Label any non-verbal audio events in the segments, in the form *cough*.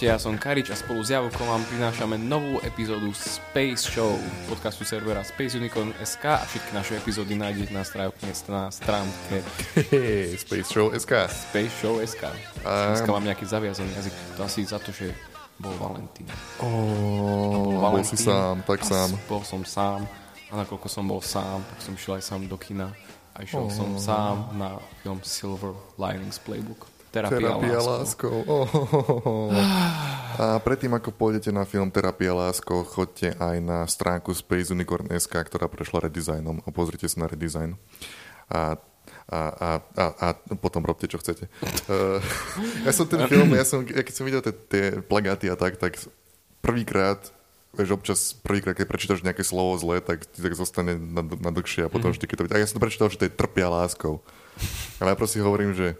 Čaute, ja som Karič a spolu s Javokom vám prinášame novú epizódu Space Show podcastu servera Space Unicorn SK a všetky naše epizódy nájdete na, stránke, na stránke Space Show SK. Space Show SK. A- Dneska mám nejaký zaviazaný jazyk, to asi za to, že bol Valentín. Oh, bol si sám, tak sám. Bol som sám a nakoľko som bol sám, tak som šiel aj sám do kina a išiel som sám na film Silver Linings Playbook. Terapia, Terapia láskou. láskou. Oh. *laughs* A predtým, ako pôjdete na film Terapia láskou, chodte aj na stránku Space Unicorn SK, ktorá prešla redesignom a pozrite sa na redesign. A a, a, a, a potom robte, čo chcete. Uh, *laughs* ja som ten film, ja, som, ja keď som videl tie, plagáty a tak, tak prvýkrát, vieš, občas prvýkrát, keď prečítaš nejaké slovo zle, tak ti tak zostane na, na dlhšie a potom vždy, keď to. A ja som to prečítal, že to je trpia láskou. Ale ja proste hovorím, že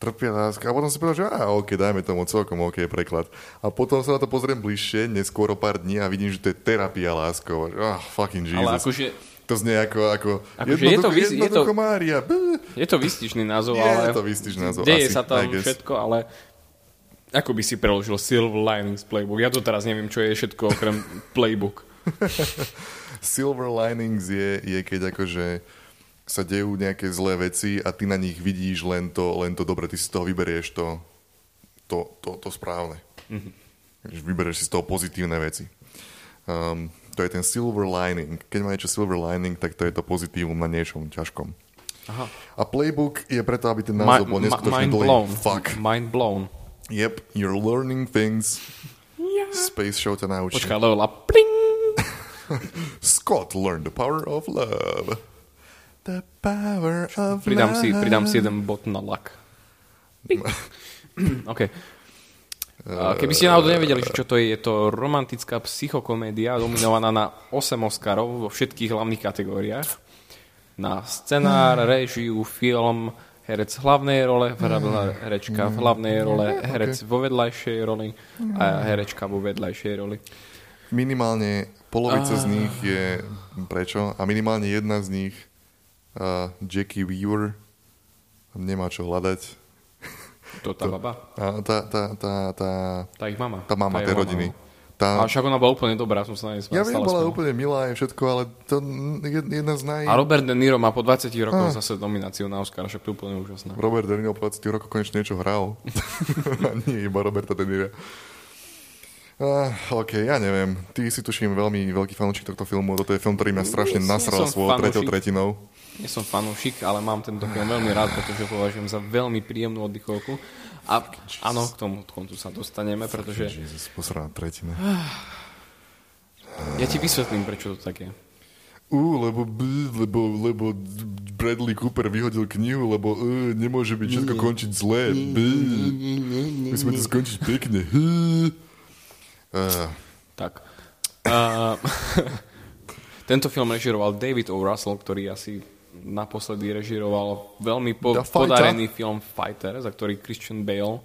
trpia láska. A potom si povedal, že á, ok, dajme tomu celkom ok preklad. A potom sa na to pozriem bližšie, neskôr o pár dní a vidím, že to je terapia láskou. Ah, fucking Jesus. Ale akože To znie ako, ako Akože je to je to- Mária. Je to výstižný názov, Je ale to výstižný názov, deje asi, sa tam všetko, ale ako by si preložil Silver Linings Playbook? Ja to teraz neviem, čo je všetko okrem *laughs* Playbook. *laughs* Silver linings je, je keď akože sa dejú nejaké zlé veci a ty na nich vidíš len to, len to dobre, ty si z toho vyberieš to, to, to, to správne. Mm-hmm. Vyberieš si z toho pozitívne veci. Um, to je ten silver lining. Keď má niečo silver lining, tak to je to pozitívum na niečom ťažkom. Aha. A playbook je preto, aby ten názov bol mi- neskutočne mind dlhý. blown. Fuck. Mind blown. Yep, you're learning things. Space show ťa naučí. Počkaj! *laughs* Scott learned the power of love. The power of Pridám love. si, pridám si jeden bod na lak. *clears throat* OK. A Keby ste náhodou nevedeli, že čo to je, je to romantická psychokomédia dominovaná na 8 Oscarov vo všetkých hlavných kategóriách. Na scenár, režiu, film, herec hlavnej role, hlavná herečka v hlavnej role, herec vo vedľajšej roli a herečka vo vedľajšej roli. Minimálne polovica z nich je... Prečo? A minimálne jedna z nich, uh, Jackie Weaver, nemá čo hľadať. To tá baba, A tá, tá, tá, tá, tá ich mama. tá mama tej jeho rodiny. mama. Tá, A však ona bola úplne dobrá, som sa na nej ja viem, bola smial. úplne milá je všetko, ale to jed- jedna z naj... A Robert De Niro má po 20 rokoch zase nomináciu na Oscar, však to je úplne úžasné. Robert De Niro po 20 rokov konečne niečo hral. A *laughs* *laughs* Nie iba Roberta De Niro. Ah, OK, ja neviem. Ty si tuším veľmi veľký fanúšik tohto filmu. Toto je film, ktorý mňa strašne nasral svojou treťou tretinou. Nie som fanúšik, ale mám tento film veľmi rád, pretože ho považujem za veľmi príjemnú oddychovku. A áno, k tomu kontu sa dostaneme, pretože posraná tretina. ja ti vysvetlím, prečo to tak je. Ú, lebo, lebo, lebo Bradley Cooper vyhodil knihu, lebo uh, nemôže byť všetko končiť zle. B. Musíme to skončiť pekne. Uh, Tak. Uh, *laughs* tento film režiroval David O. Russell, ktorý asi naposledy režiroval veľmi po- podarený film Fighter, za ktorý Christian Bale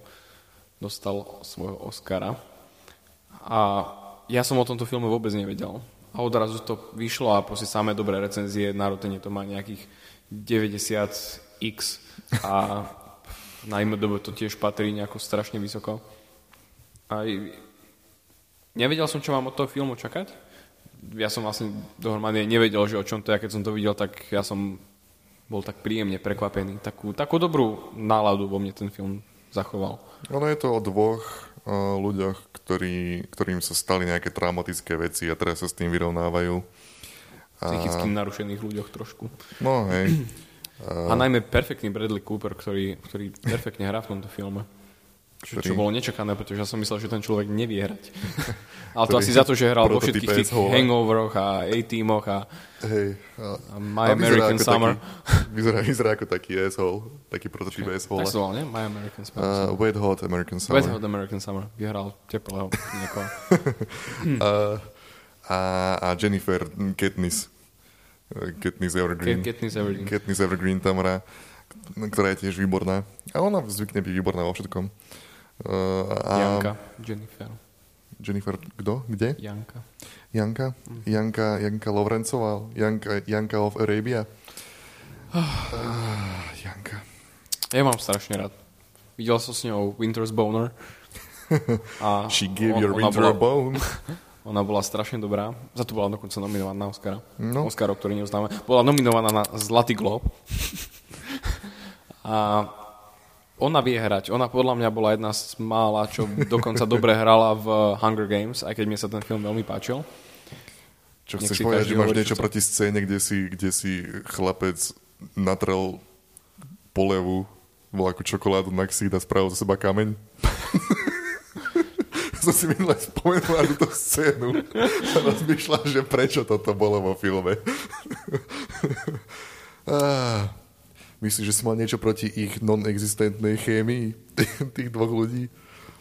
dostal svojho Oscara. A ja som o tomto filme vôbec nevedel. A odrazu to vyšlo a proste samé dobré recenzie, na Rotene to má nejakých 90x a *laughs* na IMDb to tiež patrí nejako strašne vysoko. A nevedel som, čo mám od toho filmu čakať. Ja som vlastne dohromady nevedel, že o čom to je. A keď som to videl, tak ja som bol tak príjemne prekvapený. Takú, takú dobrú náladu vo mne ten film zachoval. Ono je to o dvoch uh, ľuďoch, ktorí, ktorým sa stali nejaké traumatické veci a teraz sa s tým vyrovnávajú. Psychicky narušených ľuďoch trošku. No hej. A najmä perfektný Bradley Cooper, ktorý, ktorý perfektne hrá v tomto filme. Čo, čo Ktorý- bolo nečakané, pretože ja som myslel, že ten človek nevie hrať. *laughs* Ale to asi za to, že hral vo všetkých tých asshole. hangoveroch a A-teamoch a Hej. A My American ako Summer. Taký, vyzerá, vyzerá ako taký asshole. Taký prototyp asshole. tak volal, nie? My American Summer. Uh, Wet Hot American Summer. Wet Hot American Summer. Vyhral teplého niekoho. *laughs* Uh, a, a Jennifer Katniss. Uh, Katniss Evergreen. Katniss Everdeen. Katniss Evergreen tam hrá, ktorá je tiež výborná. A ona zvykne byť výborná vo všetkom. Uh, a Janka. Jennifer. Jennifer, kto? Kde? Janka. Janka? Janka, Janka Lovrencová? Janka, Janka of Arabia? Uh, Janka. Ja mám strašne rád. Videl som s ňou Winter's Boner. A *laughs* She gave on- your winter a bola- bone. *laughs* Ona bola strašne dobrá. Za to bola dokonca nominovaná na Oscara. No. Oscar, ktorý neuznáme. Bola nominovaná na Zlatý glob. A ona vie hrať. Ona podľa mňa bola jedna z mála, čo dokonca dobre hrala v Hunger Games, aj keď mi sa ten film veľmi páčil. Čo Nech chceš povedať, že máš hovorí, niečo proti scéne, kde si, kde si chlapec natrel polevu voľakú čokoládu na ksít a spravil za seba kameň? *laughs* som si minule spomenul na túto scénu a rozmýšľam, že prečo toto bolo vo filme. *laughs* Ah, Myslíš, že si mal niečo proti ich non-existentnej chémii *laughs* tých, dvoch ľudí?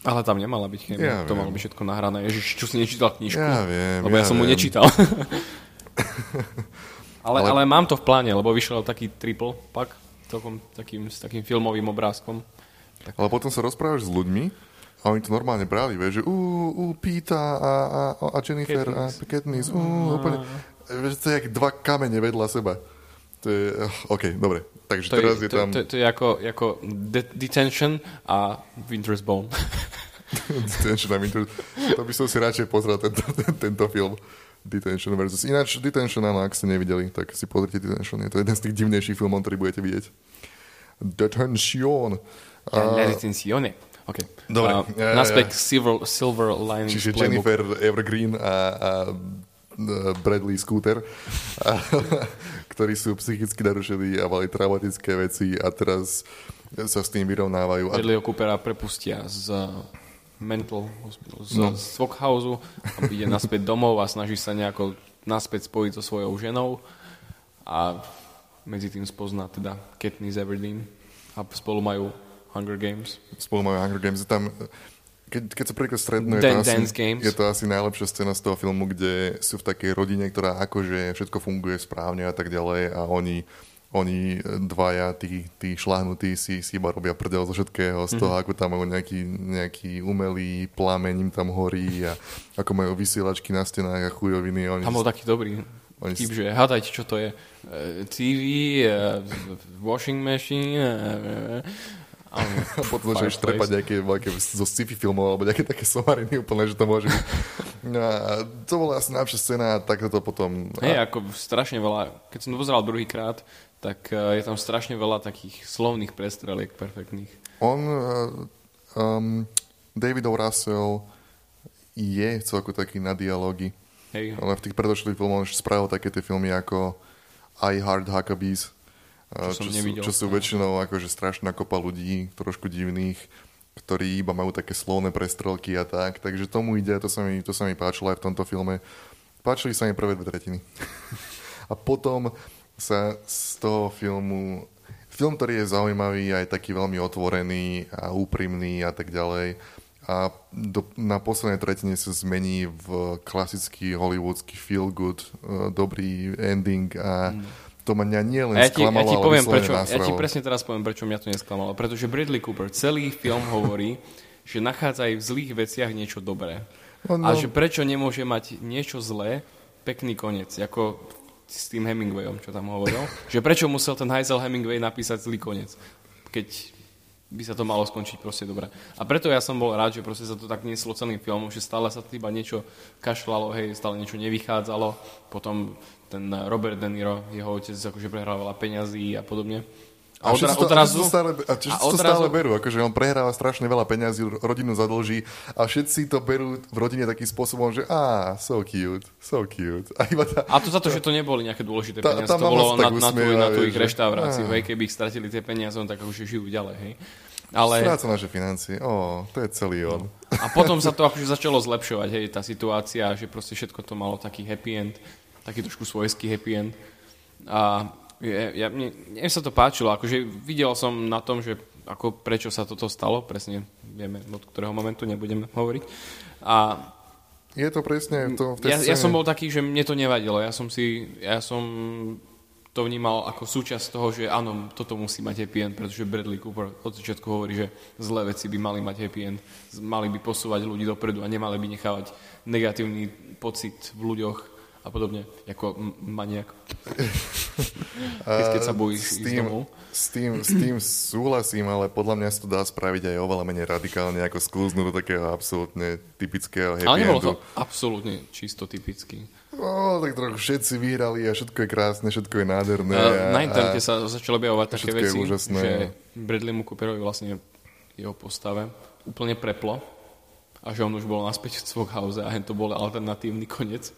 Ale tam nemala byť chémia. Ja to viem. malo byť všetko nahrané. Ježiš, čo si nečítal knižku? Ja viem, Lebo ja, ja som mu viem. nečítal. *laughs* ale, ale... ale mám to v pláne, lebo vyšiel taký triple pak celkom takým, s takým filmovým obrázkom. Ale potom sa rozprávaš s ľuďmi a oni to normálne brali, vieš, že ú, ú, Pita a, a, a Jennifer Katniss. a Katniss, ú, úplne, vieš, to je jak dva kamene vedľa seba. To je, uh, OK, dobre. Takže To teraz je, je, to, tam to, to je ako, ako de- Detention a Winter's Bone. *laughs* Detention a Winter. To by som si radšej pozrel tento, ten, *laughs* tento film. Detention versus... Ináč Detention, áno, ak ste nevideli, tak si pozrite Detention. Je to jeden z tých divnejších filmov, ktorý budete vidieť. Detention. La Detenzione. Okay. Dobre. A ja, naspäť k Silver, Silver Lining Čiže Playbook. Jennifer Evergreen a, a Bradley Scooter, a, *laughs* ktorí sú psychicky narušení a mali traumatické veci a teraz sa s tým vyrovnávajú. Bradleyho Coopera prepustia z mental hospital, z, No. z Fockhouse a ide naspäť domov a snaží sa nejako naspäť spojiť so svojou ženou a medzi tým spozná teda Katniss Everdeen a spolu majú Hunger Games. spolu majú Hunger Games. Tam, keď, keď sa prvýkrát stretnú, je Dan- to, asi, Dance Games. je to asi najlepšia scéna z toho filmu, kde sú v takej rodine, ktorá akože všetko funguje správne a tak ďalej a oni, oni dvaja, tí, tí šláhnutí si, si iba robia prdel zo všetkého, z toho, Mhm. ako tam majú nejaký, nejaký umelý plameň im tam horí a ako majú vysielačky na stenách a chujoviny. Oni Tam bol taký dobrý Oni tip, s- že hádajte, čo to je. E, TV, e, washing machine e, *laughs* potom začali Fireplace. štrepať nejaké, nejaké zo sci-fi filmov alebo nejaké také somariny úplne, že to môže byť. No a to bola asi najlepšia scéna a takto to potom... Hej, ako strašne veľa, keď som to pozeral druhýkrát, tak e, je tam strašne veľa takých slovných prestreliek perfektných. On, um, David. Russell je celku taký na dialógy, Hej, ale v tých predošlých filmoch už spravil také tie filmy ako I Heart Huckabees, Čo som sú, čo sú väčšinou akože strašná kopa ľudí, trošku divných, ktorí iba majú také slovné prestrelky a tak, takže tomu ide, to sa mi, to sa mi páčilo aj v tomto filme. Páčili sa mi prvé dve tretiny. *laughs* a potom sa z toho filmu film, ktorý je zaujímavý, aj taký veľmi otvorený a úprimný a tak ďalej. A do, na poslednej tretine sa zmení v klasický hollywoodsky feel good, uh, dobrý ending a to mňa nielen A ja ti, ja sklamalo, ti ale poviem, prečo, ja ti presne teraz poviem, prečo mňa to nesklamalo. Pretože Bradley Cooper celý film hovorí, *laughs* že nachádza aj v zlých veciach niečo dobré. No, A no. že prečo nemôže mať niečo zlé, pekný koniec, ako s tým Hemingwayom, čo tam hovoril. *laughs* že prečo musel ten Heisel Hemingway napísať zlý koniec, keď by sa to malo skončiť proste dobre. A preto ja som bol rád, že proste sa to tak nieslo celým filmom, že stále sa iba niečo kašľalo, hej, stále niečo nevychádzalo. Potom ten Robert De Niro, jeho otec akože prehral veľa peňazí a podobne. A, A odra- to, odrazu... a stále, a a to odrazu- stále berú, akože on prehráva strašne veľa peňazí, rodinu zadlží a všetci to berú v rodine takým spôsobom, že á, so cute, so cute. A, iba tá, A to za to, že to neboli nejaké dôležité Tá- peniaze, tá to bolo na, na, tú, na tú ich reštauráciu, hej, keby ich stratili tie peniaze, no tak akože žijú ďalej, hej. Ale, Stráca naše financie, ó, to je celý on. a potom sa to akože začalo zlepšovať, hej, tá situácia, že proste všetko to malo taký happy end, taký trošku svojský happy end. A je, ja, mne, mne sa to páčilo, akože videl som na tom, že ako prečo sa toto stalo, presne vieme, od ktorého momentu nebudeme hovoriť. A Je to presne to v tej ja, ja som bol taký, že mne to nevadilo. Ja som si, ja som to vnímal ako súčasť toho, že áno, toto musí mať happy end, pretože Bradley Cooper od začiatku hovorí, že zlé veci by mali mať happy end, mali by posúvať ľudí dopredu a nemali by nechávať negatívny pocit v ľuďoch a podobne, ako maniak. *laughs* keď, sa bojíš s ísť tým, domov. s, tým, s tým súhlasím, ale podľa mňa sa to dá spraviť aj oveľa menej radikálne, ako sklúznuť do takého absolútne typického happy Ale nebolo endu. to absolútne čisto typický. No, tak trochu všetci vyhrali a všetko je krásne, všetko je nádherné. A, na internete sa začali objavovať také veci, úžasné. že Bradleymu Cooperovi vlastne jeho postave úplne preplo a že on už bol naspäť v Smokehouse a to bol alternatívny koniec.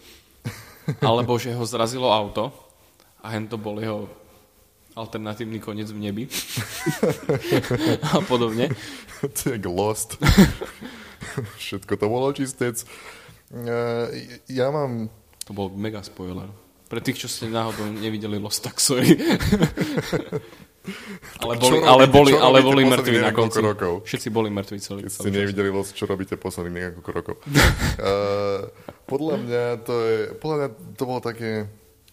*laughs* Alebo že ho zrazilo auto a hen to bol jeho alternatívny koniec v nebi. *laughs* a podobne. to je lost. *laughs* všetko to bolo čistec. Uh, ja mám To bol mega spoiler. Pre tých, čo ste náhodou nevideli Lost, tak sorry. *laughs* *laughs* ale boli, robíte- ale boli, ale boli mŕtvi na konci. rokov? Všetci boli mŕtvi celý, Keď ste nevideli, vlastne, čo robíte posledných niekoľko rokov. uh, *laughs* podľa mňa to je, podľa mňa to bolo také,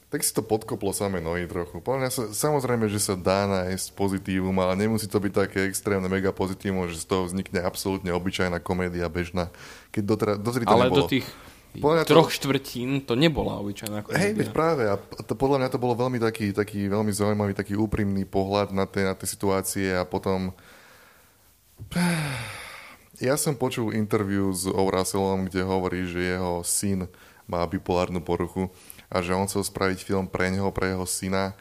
tak si to podkoplo samé nohy trochu. Podľa mňa sa, samozrejme, že sa dá nájsť pozitívum, ale nemusí to byť také extrémne mega pozitívum, že z toho vznikne absolútne obyčajná komédia bežná. Keď dotera, dozri to Ale nebolo. do tých Podľa mňa to- troch štvrtín to nebola obyčajná Hej, veď práve. A to, podľa mňa to bolo veľmi taký, taký veľmi zaujímavý, taký úprimný pohľad na tie, na tie situácie a potom... *sighs* Ja som počul interview s O. Russellom, kde hovorí, že jeho syn má bipolárnu poruchu a že on chcel spraviť film pre neho, pre jeho syna,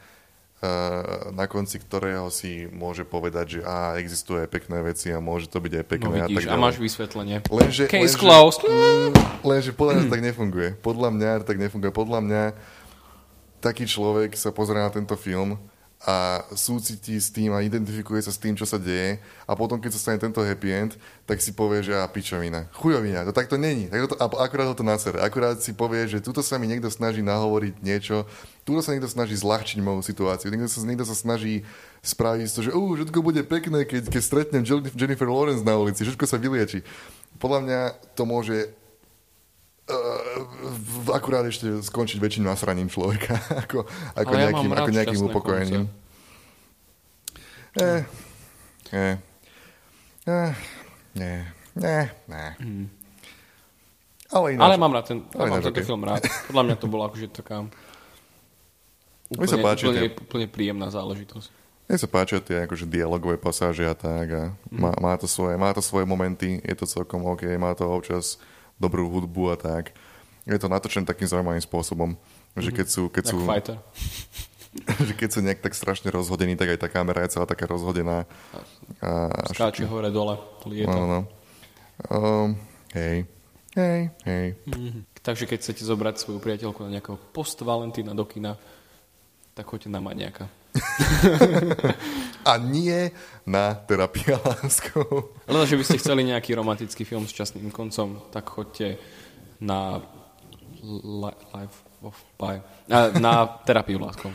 na konci ktorého si môže povedať, že á, existuje pekné veci a môže to byť aj No pekné a tak vidíš, a máš vysvetlenie. Lenže, Case lenže, closed. Lenže podľa mňa to tak nefunguje. Podľa mňa to tak nefunguje. Podľa mňa taký človek sa pozrie na tento film a súcití s tým a identifikuje sa s tým, čo sa deje a potom, keď sa stane tento happy end, tak si povie, že a pičovina, chujovina, to takto není. Tak to, akurát ho to nasere. Akurát si povie, že tuto sa mi niekto snaží nahovoriť niečo, tuto sa niekto snaží zľahčiť moju situáciu, niekto sa, niekto sa snaží spraviť to, že uh, všetko bude pekné, keď, keď stretnem Jennifer- Lawrence na ulici, všetko sa vylieči. Podľa mňa to môže akurát ešte skončiť väčším nasraním človeka, *laughs* ako, ako Ale ja nejakým, rád ako nejakým upokojením. Eh, eh, eh, nie, nie, nie. Ale ináč, Ale mám rád ten, Ale mám tento ok. film rád. *laughs* Podľa mňa to bolo akože taká Mne sa úplne, páči úplne, tie- úplne príjemná záležitosť. mne sa páčia tie akože dialogové pasáže a tak a má, má, to svoje, má to svoje momenty, je to celkom OK, má to občas dobrú hudbu a tak. Je to natočené takým zaujímavým spôsobom, že keď sú, keď sú, *laughs* že keď sú nejak tak strašne rozhodení, tak aj tá kamera je celá taká rozhodená. A, Skáče hore, dole, lieta. no, no. Um, hej, hej, hej. Mhm. Takže keď chcete zobrať svoju priateľku na nejakého post-Valentína do kina, tak choďte na maniaka. *laughs* A nie na terapia láskou. Ale že by ste chceli nejaký romantický film s časným koncom, tak choďte na li- Life of Pi. Na, na terapiu láskou.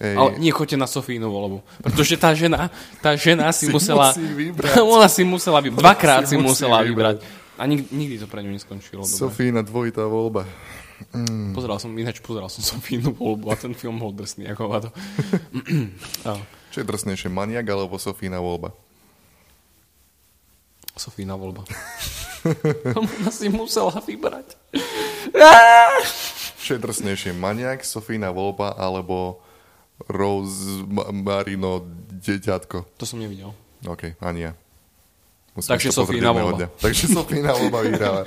Hej. Ale nie choďte na Sofínu voľbu. Pretože tá žena, tá žena si, Si musela... musí vybrať. *laughs* Ona si musela vybrať. Dvakrát Si si, musela vybrať. vybrať. A nik, nikdy to pre ňu neskončilo. Sofína dvojitá voľba. Pozeral som, ináč pozeral som Sofínu voľbu a ten film bol drsný ako to. *clears throat* Čo je drsnejšie, maniak alebo Sofína voľba? Sofína voľba. *laughs* Ona si musela vybrať. *laughs* Čo je drsnejšie, maniak, Sofína voľba alebo Rose Ma- Marino deťatko? To som nevidel. OK, ani ja. Musím Takže Sofína voľba. dňa. Takže Sofína voľba vyhráva.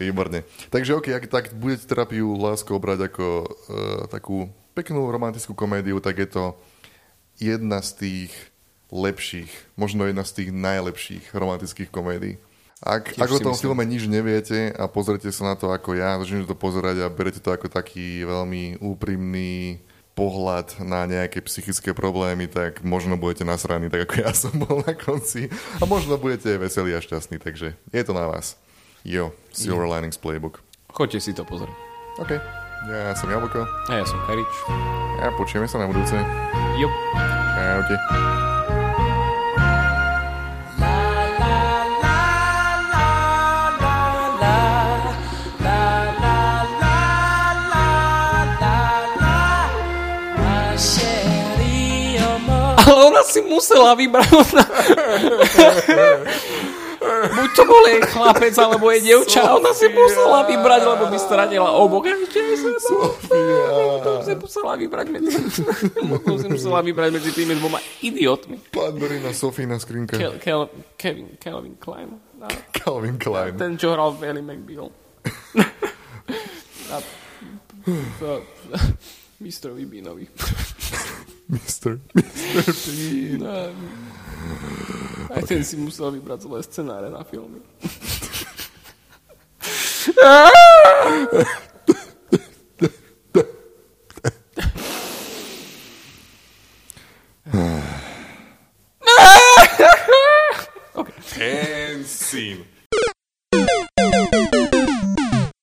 Výborne. Takže OK, ak tak budete terapiu láskou brať ako uh, takú peknú romantickú komédiu, tak je to jedna z tých lepších, možno jedna z tých najlepších romantických komédií. Ak, ak o tom myslím. filme nič neviete a pozrite sa na to ako ja, začnete to pozerať a berete to ako taký veľmi úprimný pohľad na nejaké psychické problémy, tak možno budete nasraní, tak ako ja *laughs* som bol na konci. A možno budete veselí a šťastní, takže je to na vás. Jo, Silver Linings Playbook. Choďte si to pozrieť. OK, ja som Jablko A ja som Karič. a počujeme sa na budúce. Jo. Čaute. Ale ona si musela vybrať. Ona... Buď to bol jej chlapec, alebo jej dievča. Ona si musela vybrať, lebo by stratila oboch. A ešte Sofia. To som musela vybrať medzi... som musela vybrať medzi tými dvoma idiotmi. Pandorina Sofína skrinka. Kel, Kel, Kevin, Kelvin Klein. A Calvin Klein. ten, čo hral v Ellie McBeal. *laughs* A, Mistrovi Beanovi. Mr. Mr. Bean. A, aj ten si musel vybrať zlé scenáre na filmy. *laughs*